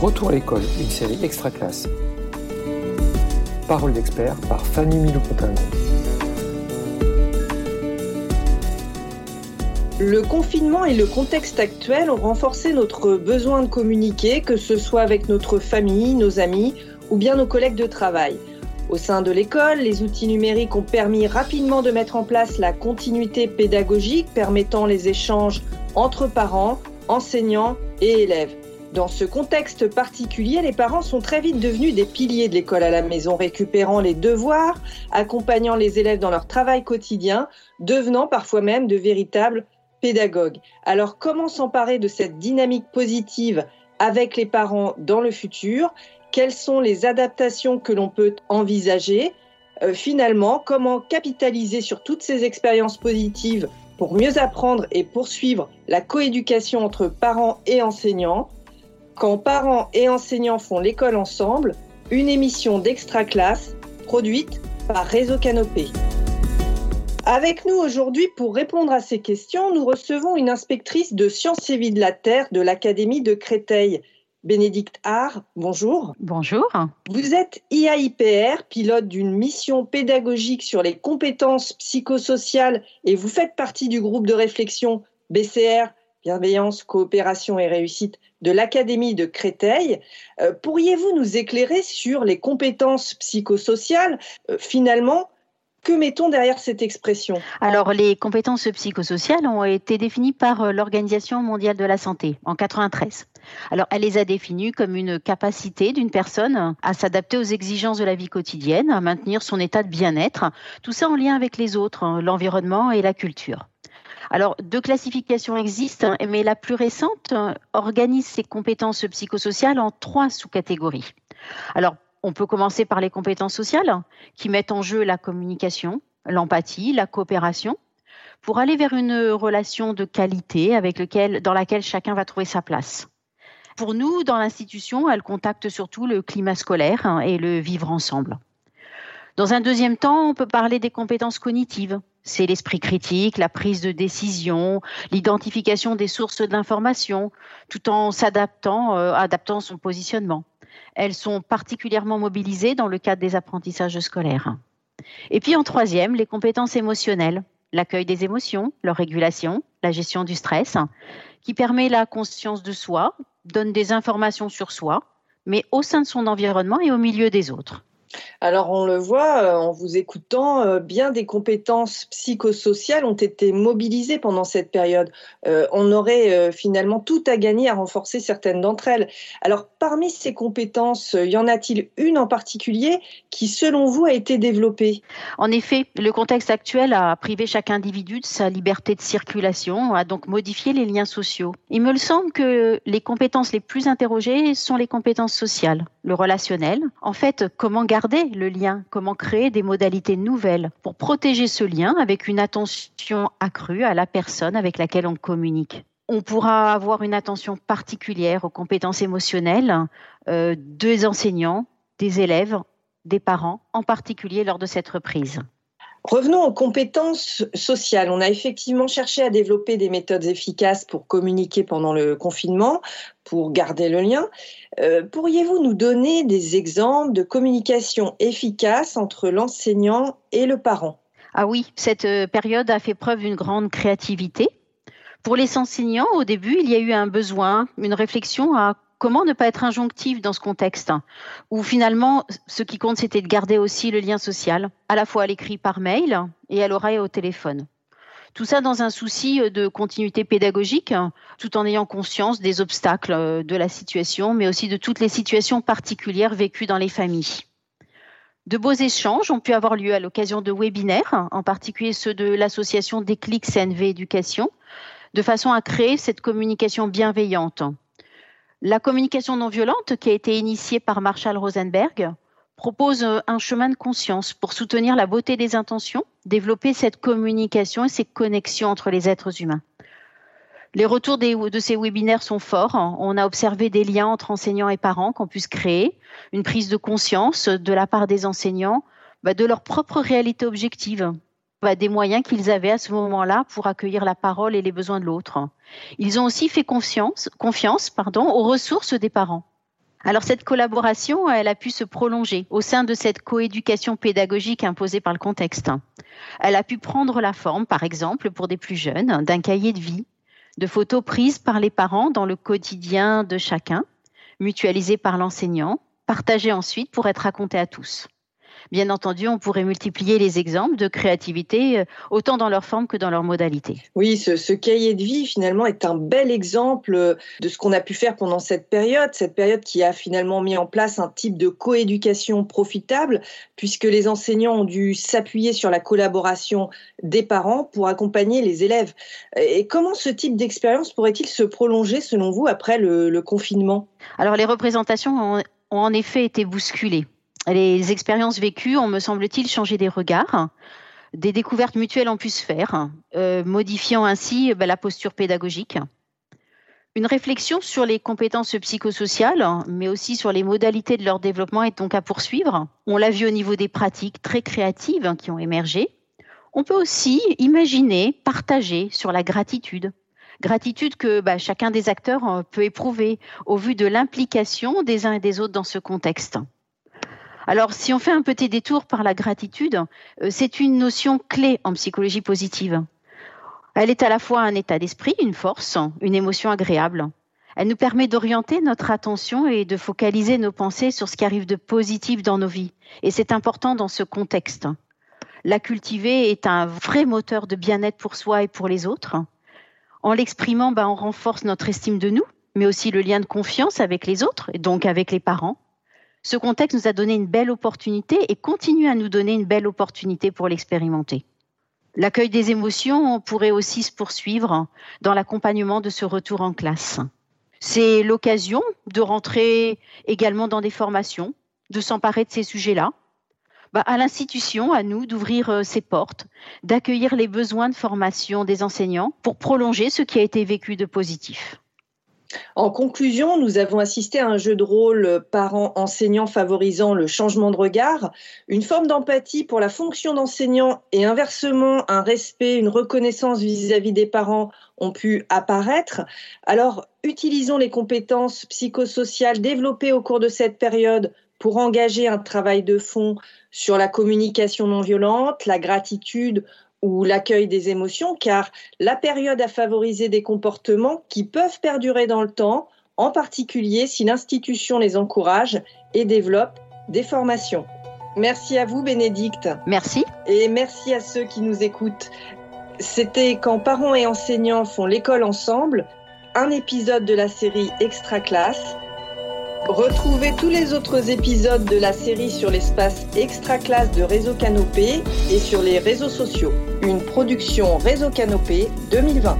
Retour à l'école, une série extra classe. Parole d'expert par Fanny Milopotin. Le confinement et le contexte actuel ont renforcé notre besoin de communiquer, que ce soit avec notre famille, nos amis ou bien nos collègues de travail. Au sein de l'école, les outils numériques ont permis rapidement de mettre en place la continuité pédagogique permettant les échanges entre parents, enseignants et élèves. Dans ce contexte particulier, les parents sont très vite devenus des piliers de l'école à la maison, récupérant les devoirs, accompagnant les élèves dans leur travail quotidien, devenant parfois même de véritables pédagogues. Alors comment s'emparer de cette dynamique positive avec les parents dans le futur? Quelles sont les adaptations que l'on peut envisager, euh, finalement, comment capitaliser sur toutes ces expériences positives pour mieux apprendre et poursuivre la coéducation entre parents et enseignants? Quand parents et enseignants font l'école ensemble, une émission d'extra classe produite par Réseau Canopé. Avec nous aujourd'hui pour répondre à ces questions, nous recevons une inspectrice de sciences et vie de la Terre de l'Académie de Créteil, Bénédicte Art, bonjour. Bonjour. Vous êtes IAIPR, pilote d'une mission pédagogique sur les compétences psychosociales et vous faites partie du groupe de réflexion BCR, Bienveillance, Coopération et Réussite de l'Académie de Créteil. Euh, pourriez-vous nous éclairer sur les compétences psychosociales? Euh, Finalement, que mettons derrière cette expression? Alors, les compétences psychosociales ont été définies par euh, l'Organisation mondiale de la santé en 93. Alors, elle les a définies comme une capacité d'une personne à s'adapter aux exigences de la vie quotidienne, à maintenir son état de bien-être, tout ça en lien avec les autres, hein, l'environnement et la culture. Alors, deux classifications existent, mais la plus récente euh, organise ces compétences psychosociales en trois sous-catégories. Alors, on peut commencer par les compétences sociales qui mettent en jeu la communication, l'empathie, la coopération, pour aller vers une relation de qualité avec lequel, dans laquelle chacun va trouver sa place. Pour nous, dans l'institution, elle contacte surtout le climat scolaire hein, et le vivre ensemble. Dans un deuxième temps, on peut parler des compétences cognitives. C'est l'esprit critique, la prise de décision, l'identification des sources d'information, tout en s'adaptant, euh, adaptant son positionnement. Elles sont particulièrement mobilisées dans le cadre des apprentissages scolaires. Et puis en troisième, les compétences émotionnelles, l'accueil des émotions, leur régulation, la gestion du stress, qui permet la conscience de soi, donne des informations sur soi, mais au sein de son environnement et au milieu des autres. Alors on le voit euh, en vous écoutant, euh, bien des compétences psychosociales ont été mobilisées pendant cette période. Euh, on aurait finalement tout à gagner à renforcer certaines d'entre elles. Alors parmi ces compétences, y en a-t-il une en particulier qui, selon vous, a été développée? En effet, le contexte actuel a privé chaque individu de sa liberté de circulation, a donc modifié les liens sociaux. Il me semble que les compétences les plus interrogées sont les compétences sociales, le relationnel. En fait, comment garder garder le lien, comment créer des modalités nouvelles pour protéger ce lien avec une attention accrue à la personne avec laquelle on communique. On pourra avoir une attention particulière aux compétences émotionnelles euh, des enseignants, des élèves, des parents, en particulier lors de cette reprise. Revenons aux compétences sociales. On a effectivement cherché à développer des méthodes efficaces pour communiquer pendant le confinement, pour garder le lien. Euh, pourriez-vous nous donner des exemples de communication efficace entre l'enseignant et le parent? Ah oui, cette euh, période a fait preuve d'une grande créativité. Pour les enseignants, au début, il y a eu un besoin, une réflexion à comment ne pas être injonctif dans ce contexte où finalement ce qui compte c'était de garder aussi le lien social, à la fois à l'écrit par mail et à l'oreille au téléphone. Tout ça dans un souci de continuité pédagogique, tout en ayant conscience des obstacles de la situation, mais aussi de toutes les situations particulières vécues dans les familles. De beaux échanges ont pu avoir lieu à l'occasion de webinaires, en particulier ceux de l'association Déclic CNV Éducation, de façon à créer cette communication bienveillante la communication non violente, qui a été initiée par Marshall Rosenberg, propose euh, un chemin de conscience pour soutenir la beauté des intentions, développer cette communication et ces connexions entre les êtres humains. Les retours de ces webinaires sont forts. On a observé des liens entre enseignants et parents qu'on puisse créer, une prise de conscience de la part des enseignants bah, de leur propre réalité objective, bah, des moyens qu'ils avaient à ce moment-là pour accueillir la parole et les besoins de l'autre. Ils ont aussi fait confiance, confiance pardon, aux ressources des parents. Alors cette collaboration, elle a pu se prolonger au sein de cette coéducation pédagogique imposée par le contexte. Elle a pu prendre la forme, par exemple, pour des plus jeunes, d'un cahier de vie, de photos prises par les parents dans le quotidien de chacun, mutualisées par l'enseignant, partagées ensuite pour être racontées à tous. Bien entendu, on pourrait multiplier les exemples de créativité, euh, autant dans leur forme que dans leur modalité. Oui, ce, cahier de vie, finalement, est un bel exemple euh, de ce qu'on a pu faire pendant cette période, cette période qui a finalement mis en place un type de coéducation profitable, puisque les enseignants ont dû s'appuyer sur la collaboration des parents pour accompagner les élèves. Et comment ce type d'expérience pourrait-il se prolonger, selon vous, après le, confinement? Alors, les représentations ont en effet été bousculées. Les expériences vécues ont, me semble-t-il, changé des regards. Des découvertes mutuelles ont pu se faire, euh, modifiant ainsi bah, la posture pédagogique. Une réflexion sur les compétences psychosociales, mais aussi sur les modalités de leur développement est donc à poursuivre. On l'a vu au niveau des pratiques très créatives qui ont émergé. On peut aussi imaginer, partager sur la gratitude. Gratitude que bah, chacun des acteurs euh, peut éprouver au vu de l'implication des uns et des autres dans ce contexte. Alors, si on fait un petit détour par la gratitude, euh, c'est une notion clé en psychologie positive. Elle est à la fois un état d'esprit, une force, une émotion agréable. Elle nous permet d'orienter notre attention et de focaliser nos pensées sur ce qui arrive de positif dans nos vies. Et c'est important dans ce contexte. La cultiver est un vrai moteur de bien-être pour soi et pour les autres. En l'exprimant, ben, on renforce notre estime de nous, mais aussi le lien de confiance avec les autres, et donc avec les parents. Ce contexte nous a donné une belle opportunité et continue à nous donner une belle opportunité pour l'expérimenter. L'accueil des émotions pourrait aussi se poursuivre dans l'accompagnement de ce retour en classe. C'est l'occasion de rentrer également dans des formations, de s'emparer de ces sujets-là. Bah, à l'institution, à nous d'ouvrir euh, ses portes, d'accueillir les besoins de formation des enseignants pour prolonger ce qui a été vécu de positif. En conclusion, nous avons assisté à un jeu de rôle parents-enseignants favorisant le changement de regard, une forme d'empathie pour la fonction d'enseignant et inversement un respect, une reconnaissance vis-à-vis des parents ont pu apparaître. Alors, utilisons les compétences psychosociales développées au cours de cette période pour engager un travail de fond sur la communication non violente, la gratitude ou l'accueil des émotions, car la période a favorisé des comportements qui peuvent perdurer dans le temps, en particulier si l'institution les encourage et développe des formations. Merci à vous, Bénédicte. Merci. Et merci à ceux qui nous écoutent. C'était quand parents et enseignants font l'école ensemble, un épisode de la série Extra Classe. Retrouvez tous les autres épisodes de la série sur l'espace extra classe de Réseau Canopé et sur les réseaux sociaux. Une production Réseau Canopé 2020.